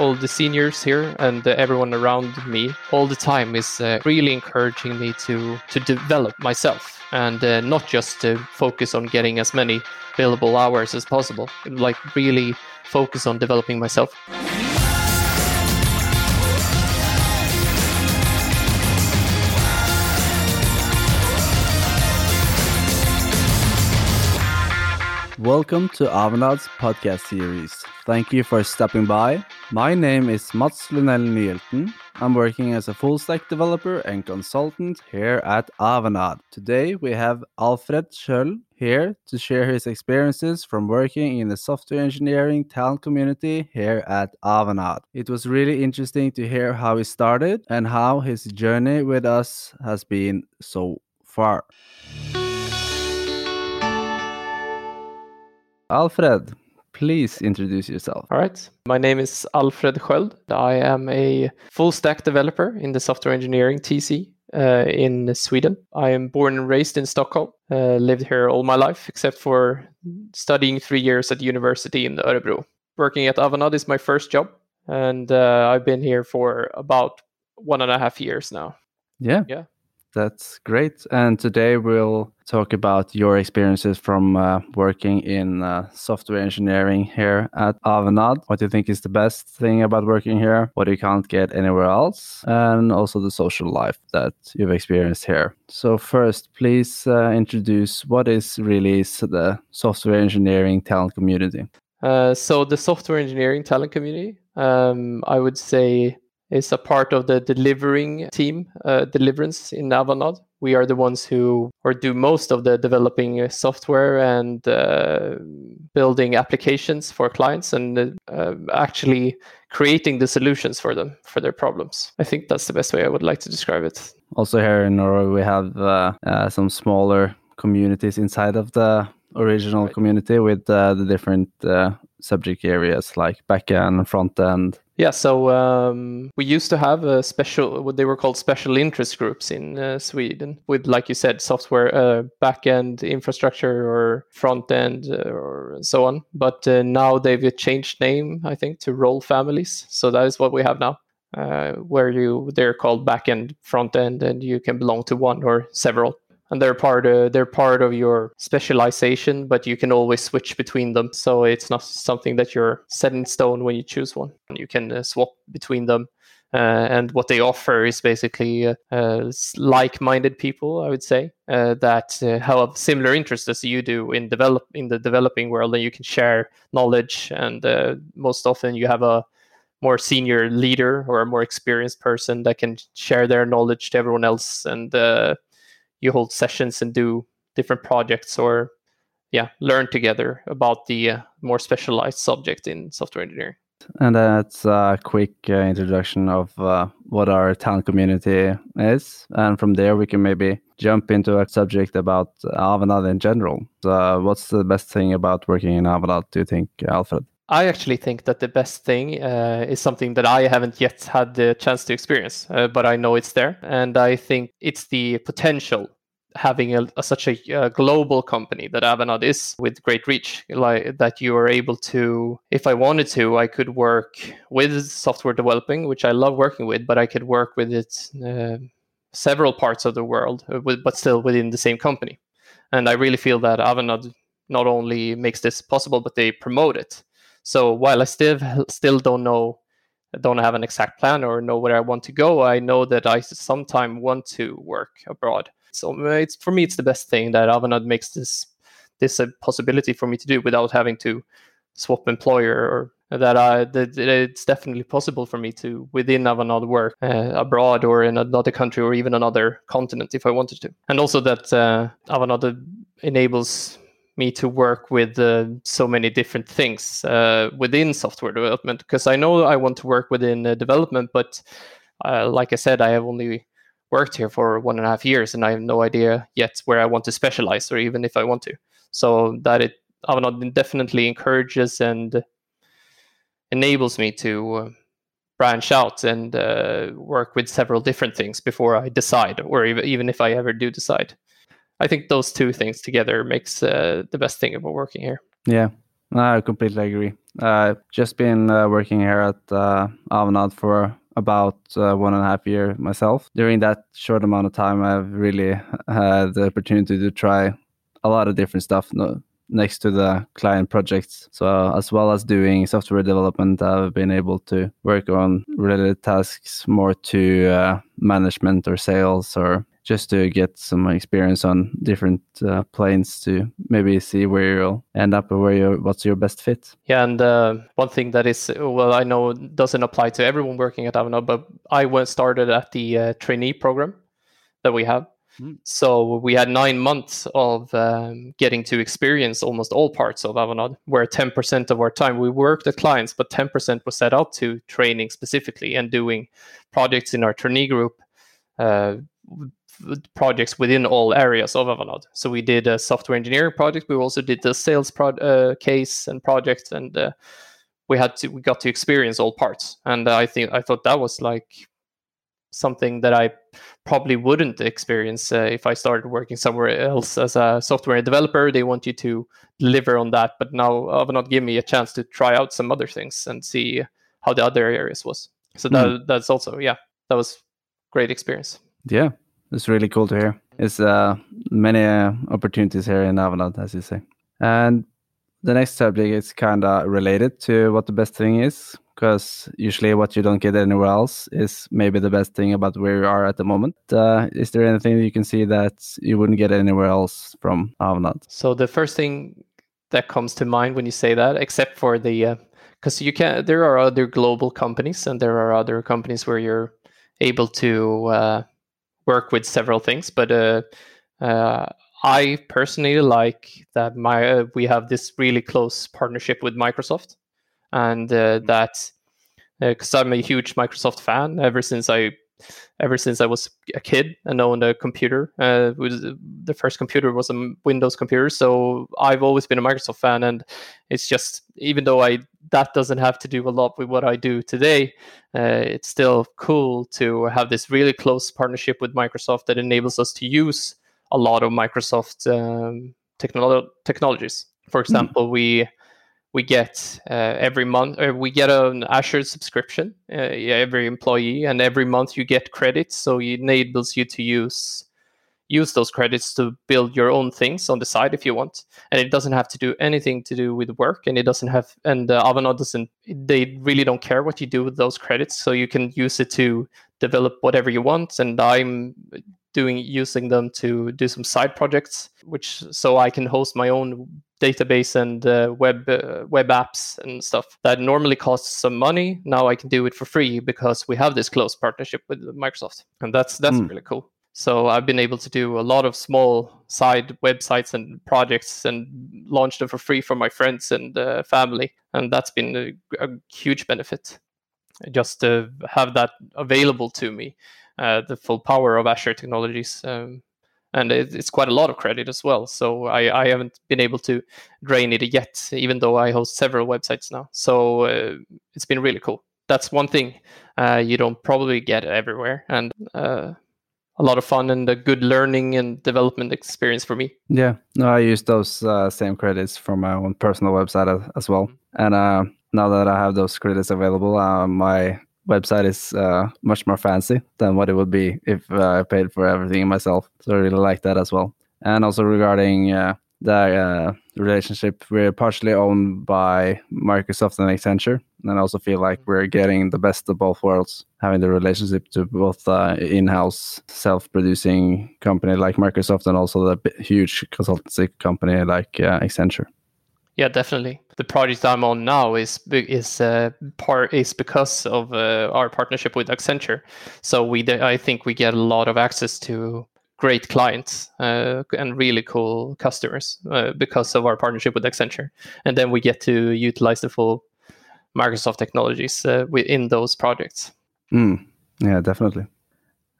all the seniors here and uh, everyone around me all the time is uh, really encouraging me to to develop myself and uh, not just to focus on getting as many billable hours as possible. Like really focus on developing myself. Welcome to Avanade's podcast series. Thank you for stopping by. My name is Mats Lunell Nyelten. I'm working as a full stack developer and consultant here at Avanade. Today we have Alfred Sköld here to share his experiences from working in the software engineering talent community here at Avanade. It was really interesting to hear how he started and how his journey with us has been so far. Alfred, please introduce yourself. All right. My name is Alfred Sköld. I am a full stack developer in the software engineering TC uh, in Sweden. I am born and raised in Stockholm. Uh, lived here all my life, except for studying three years at university in Örebro. Working at Avanade is my first job, and uh, I've been here for about one and a half years now. Yeah. Yeah. That's great. And today we'll talk about your experiences from uh, working in uh, software engineering here at Avanade. What do you think is the best thing about working here, what you can't get anywhere else, and also the social life that you've experienced here. So, first, please uh, introduce what is really the software engineering talent community. Uh, so, the software engineering talent community, um, I would say is a part of the delivering team, uh, Deliverance in Avanade. We are the ones who or do most of the developing uh, software and uh, building applications for clients and uh, actually creating the solutions for them for their problems. I think that's the best way I would like to describe it. Also, here in Norway, we have uh, uh, some smaller communities inside of the original right. community with the different subject areas like backend, front end, yeah, so um, we used to have a special, what they were called special interest groups in uh, Sweden, with, like you said, software, uh, backend infrastructure or front end uh, or so on. But uh, now they've changed name, I think, to role families. So that is what we have now, uh, where you they're called backend, front end, and you can belong to one or several and they're part of they're part of your specialization but you can always switch between them. So it's not something that you're set in stone when you choose one. You can uh, swap between them. Uh, and what they offer is basically uh, uh like-minded people, I would say, uh, that uh, have similar interests as you do in develop in the developing world, and you can share knowledge. And most often, you have a more senior leader or a more experienced person that can share their knowledge to everyone else, and you hold sessions and do different projects or yeah learn together about the uh, more specialized subject in software engineering. And that's a quick uh, introduction of uh, what our talent community is. And from there we can maybe jump into a subject about avanade in general. So what's the best thing about working in avanade do you think alfred I actually think that the best thing uh, is something that I haven't yet had the chance to experience, uh, but I know it's there. And I think it's the potential having a, a, such a, a, global company that Avanade is with great reach, like that you are able to, if I wanted to, I could work with software developing, which I love working with, but I could work with it uh, several parts of the world, uh, with, but still within the same company. And I really feel that Avanade not only makes this possible, but they promote it. So while I still still don't know, don't have an exact plan or know where I want to go, I know that I sometime want to work abroad. So it's for me, it's the best thing that Avanade makes this this a possibility for me to do without having to swap employer or that I that it's definitely possible for me to within Avanade work uh, abroad or in another country or even another continent if I wanted to, and also that uh, Avanade enables me to work with uh, so many different things uh, within software development because I know I want to work within uh, development, but uh, like I said, I have only worked here for one and a half years and I have no idea yet where I want to specialize or even if I want to. So that it Avanade definitely encourages and enables me to uh, branch out and uh, work with several different things before I decide, or even if I ever do decide. I think those two things together makes uh, the best thing about working here. Yeah, I completely agree. Uh, just been uh, working here at uh, Avanade for about uh, one and a half year myself. During that short amount of time, I've really had the opportunity to try a lot of different stuff. Next to the client projects. So as well as doing software development, I've been able to work on related tasks more to uh, management or sales or just to get some experience on different uh, planes to maybe see where you'll end up or where you what's your best fit. Yeah, and uh, one thing that is well, I know doesn't apply to everyone working at Avanade, but I went started at the uh, trainee program that we have, Mm. So we had nine months of um, getting to experience almost all parts of Avanade, where 10% of our time we worked at clients, but 10% was set out to training specifically and doing projects in our trainee group, uh, projects within all areas of Avanade. So we did a software engineering project. We also did the sales pro- uh, case and project, and uh, we had to we got to experience all parts. And I think I thought that was like something that I probably wouldn't experience uh, if I started working somewhere else as a software developer. They want you to deliver on that, but now Avanade gave me a chance to try out some other things and see how the other areas was. So that mm. that's also yeah, that was great experience. Yeah, it's really cool to hear. It's uh, many uh, opportunities here in Avanade, as you say. And the next subject is kind of related to what the best thing is because usually what you don't get anywhere else is maybe the best thing about where you are at the moment. Uh, is there anything you can see that you wouldn't get anywhere else from Avanade? So the first thing that comes to mind when you say that, except for the, because uh, you can, there are other global companies and there are other companies where you're able to uh, work with several things, but uh, uh, I personally like that my uh, we have this really close partnership with Microsoft. And uh, that because uh, I'm a huge Microsoft fan ever since I ever since I was a kid and owned a computer. Uh, was the first computer was a Windows computer, so I've always been a Microsoft fan, and it's just even though I that doesn't have to do a lot with what I do today, uh, it's still cool to have this really close partnership with Microsoft that enables us to use a lot of Microsoft um, technolo- technologies. For hmm. example, mm. we we get uh, every month or we get an azure subscription uh, every employee and every month you get credits so it enables you to use use those credits to build your own things on the side if you want and it doesn't have to do anything to do with work and it doesn't have and uh, Avanade doesn't they really don't care what you do with those credits so you can use it to develop whatever you want and i'm doing using them to do some side projects which so i can host my own database and uh, web uh, web apps and stuff that normally costs some money now i can do it for free because we have this close partnership with microsoft and that's that's mm. really cool so i've been able to do a lot of small side websites and projects and launch them for free for my friends and uh, family and that's been a, a huge benefit just to have that available to me uh, the full power of Azure technologies. Um, and it, it's quite a lot of credit as well. So I, I, haven't been able to drain it yet, even though I host several websites now. So uh, it's been really cool. That's one thing uh, you don't probably get everywhere, and uh, a lot of fun and a good learning and development experience for me. Yeah, no, I use those uh, same credits for my own personal website as, as well, and uh, now that I have those credits available, my website is uh, much more fancy than what it would be if uh, I paid for everything myself. So I really like that as well. And also regarding uh, the uh, relationship, we're partially owned by Microsoft and Accenture, and I also feel like we're getting the best of both worlds, having the relationship to both uh, in-house, self-producing company like Microsoft and also the huge consultancy company like uh, Accenture. Yeah, definitely. The project I'm on now is is uh, part is because of uh, our partnership with Accenture. So we, I think, we get a lot of access to great clients uh, and really cool customers uh, because of our partnership with Accenture. And then we get to utilize the full Microsoft technologies uh, within those projects. Mm, yeah, definitely.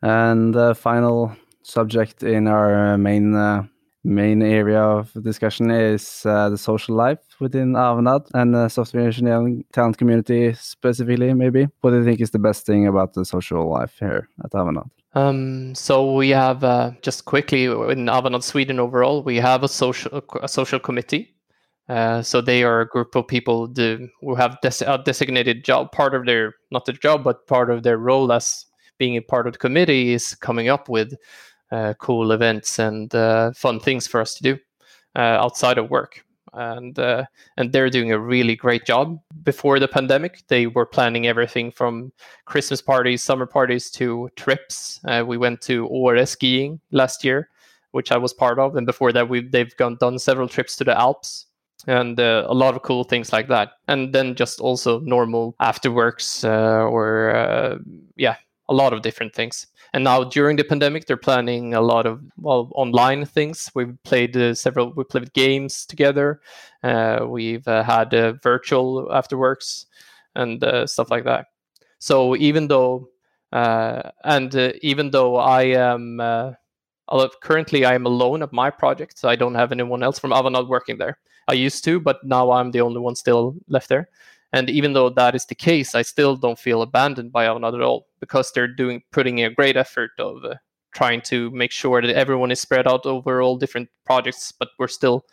And the final subject in our main uh, main area of discussion is uh, the social life within Avanade and the software engineering talent community specifically, maybe. What do you think is the best thing about the social life here at Avanade? Um, so we have uh, just quickly in Avanade Sweden overall, we have a social a social committee Uh, so they are a group of people do, who have des- a designated job. Part of their not their job, but part of their role as being a part of the committee is coming up with uh, cool events and uh, fun things for us to do uh, outside of work. And uh, and they're doing a really great job. Before the pandemic, they were planning everything from Christmas parties, summer parties to trips. Uh, we went to Åre skiing last year, which I was part of, and before that, we they've gone done several trips to the Alps and uh, a lot of cool things like that. And then just also normal afterworks uh, or uh, yeah, a lot of different things. And now during the pandemic, they're planning a lot of well online things. We've played uh, several. We played games together. Uh, we've uh, had virtual afterworks and stuff like that. So even though and even though I am currently I am alone at my project, so I don't have anyone else from Avanade working there. I used to, but now I'm the only one still left there. And even though that is the case, I still don't feel abandoned by Avanade at all because they're doing putting in a great effort of uh, trying to make sure that everyone is spread out over all different projects, but we're still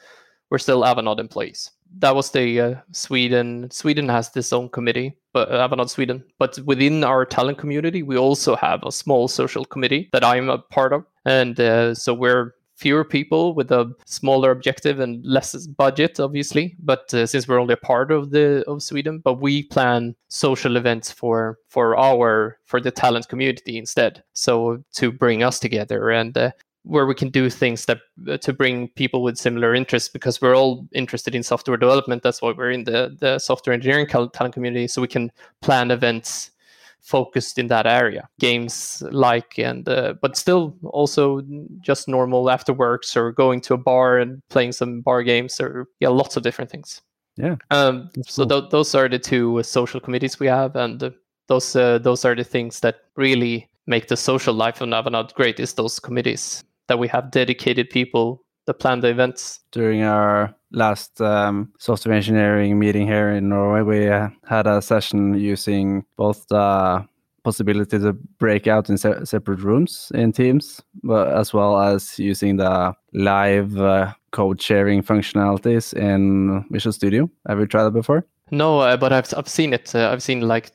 we're still Avanade employees. That was the uh, Sweden. Sweden has this own committee, but uh, Avanade Sweden. But within our talent community, we also have a small social committee that I'm a part of, and uh, so we're fewer people with a smaller objective and less budget obviously. But uh, since we're only a part of the of sweden but we plan social events for for our for the talent community instead. So to bring us together and uh, where we can do things that uh, to bring people with similar interests because we're all interested in software development. That's why we're in the the software engineering talent community so we can plan events focused in that area. Games like and uh, but still also just normal afterworks or going to a bar and playing some bar games or yeah lots of different things. Yeah. Um, so cool. th- those are the two social committees we have and uh, those uh, those are the things that really make the social life of Navanad great is those committees that we have dedicated people the events during our last um, software engineering meeting here in Norway, we uh, had a session using both the possibility to break out in se separate rooms in Teams, but as well as using the live uh, code sharing functionalities in Visual Studio. Have you tried that before? No, uh, but I've I've seen it. Uh, I've seen like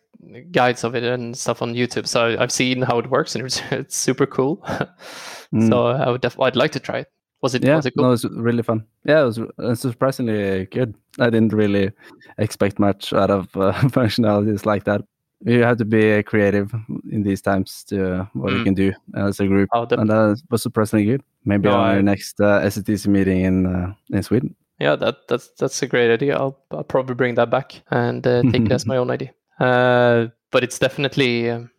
guides of it and stuff on YouTube. So I've seen how it works, and it's, it's super cool. mm. So I would def- I'd like to try it. Was it? Yeah, was it cool? no, it was really fun. Yeah, it was surprisingly good. I didn't really expect much out of uh, functionalities like that. You have to be creative in these times to uh, what mm. you can do as a group, oh, and that was surprisingly good. Maybe no, our I... next uh, SCTC meeting in uh, in Sweden. Yeah, that that's that's a great idea. I'll, I'll probably bring that back and uh, take it as my own idea. Uh, but it's definitely. Um,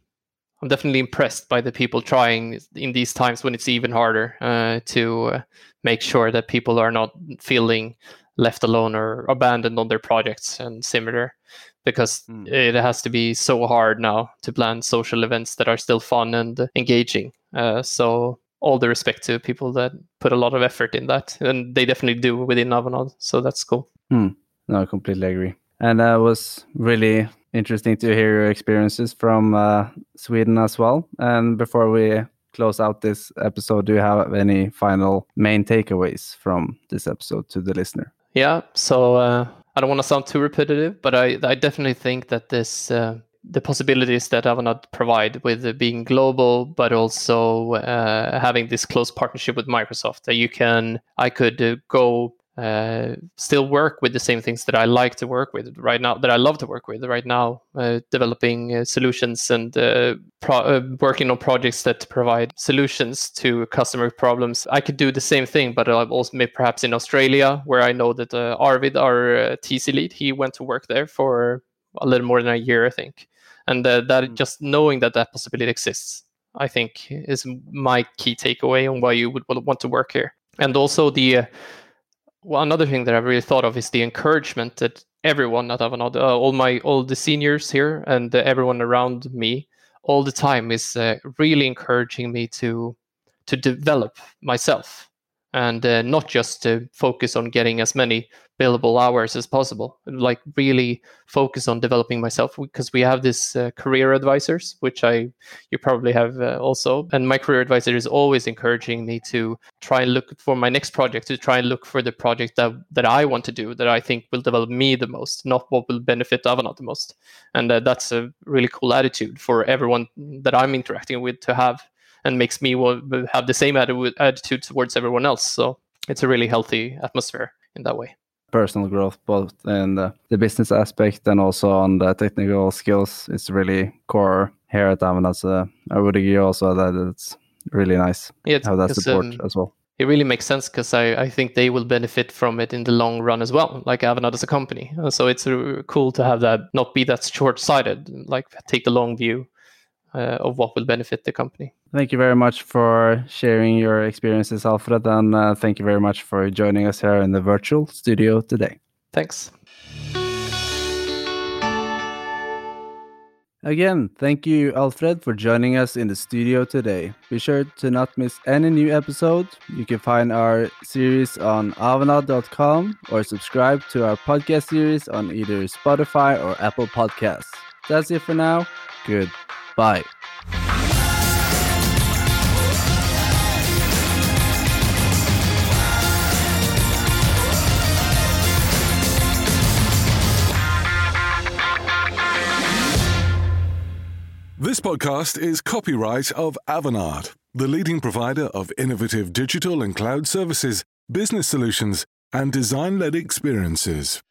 I'm definitely impressed by the people trying in these times when it's even harder uh, to uh, make sure that people are not feeling left alone or abandoned on their projects and similar because mm. it has to be so hard now to plan social events that are still fun and engaging. Uh, so all the respect to people that put a lot of effort in that, and they definitely do within Avanade. So that's cool. Mm. No, I completely agree. And i was really interesting to hear your experiences from uh, Sweden as well. And before we close out this episode, do you have any final main takeaways from this episode to the listener? Yeah. So uh, I don't want to sound too repetitive, but I, I definitely think that this. Uh, the possibilities that Avanade provide with being global, but also uh, having this close partnership with Microsoft. That you can, I could uh, go uh, still work with the same things that I like to work with right now, that I love to work with right now, uh, developing uh, solutions and uh, pro- uh, working on projects that provide solutions to customer problems. I could do the same thing, but I've also maybe perhaps in Australia, where I know that uh, Arvid, our TC lead, he went to work there for a little more than a year, I think. And that mm. just knowing that that possibility exists, I think, is my key takeaway on why you would want to work here. And also the well, another thing that I've really thought of is the encouragement that everyone at Avanade, uh, all my all the seniors here and uh, everyone around me, all the time is uh, really encouraging me to to develop myself and uh, not just to focus on getting as many billable hours as possible like really focus on developing myself because we have this uh, career advisors which i you probably have uh, also and my career advisor is always encouraging me to try and look for my next project to try and look for the project that that i want to do that i think will develop me the most not what will benefit avanade the most. And uh, that's a really cool attitude for everyone that i'm interacting with to have and makes me have the same attitude towards everyone else so it's a really healthy atmosphere in that way personal growth, both in the, the, business aspect and also on the technical skills. It's really core here at Avanade. So I would agree also that it's really nice yeah, have that support um, as well. It really makes sense because I, I think they will benefit from it in the long run as well, like Avanade as a company. So it's uh, cool to have that not be that short sighted, like take the long view uh, of what will benefit the company. Thank you very much for sharing your experiences, Alfred, and uh, thank you very much for joining us here in the virtual studio today. Thanks. Again, thank you, Alfred, for joining us in the studio today. Be sure to not miss any new episode. You can find our series on avanade.com or subscribe to our podcast series on either Spotify or Apple Podcasts. That's it for now. Good Bye. This podcast is copyright of Avanade, the leading provider of innovative digital and cloud services, business solutions, and design led experiences.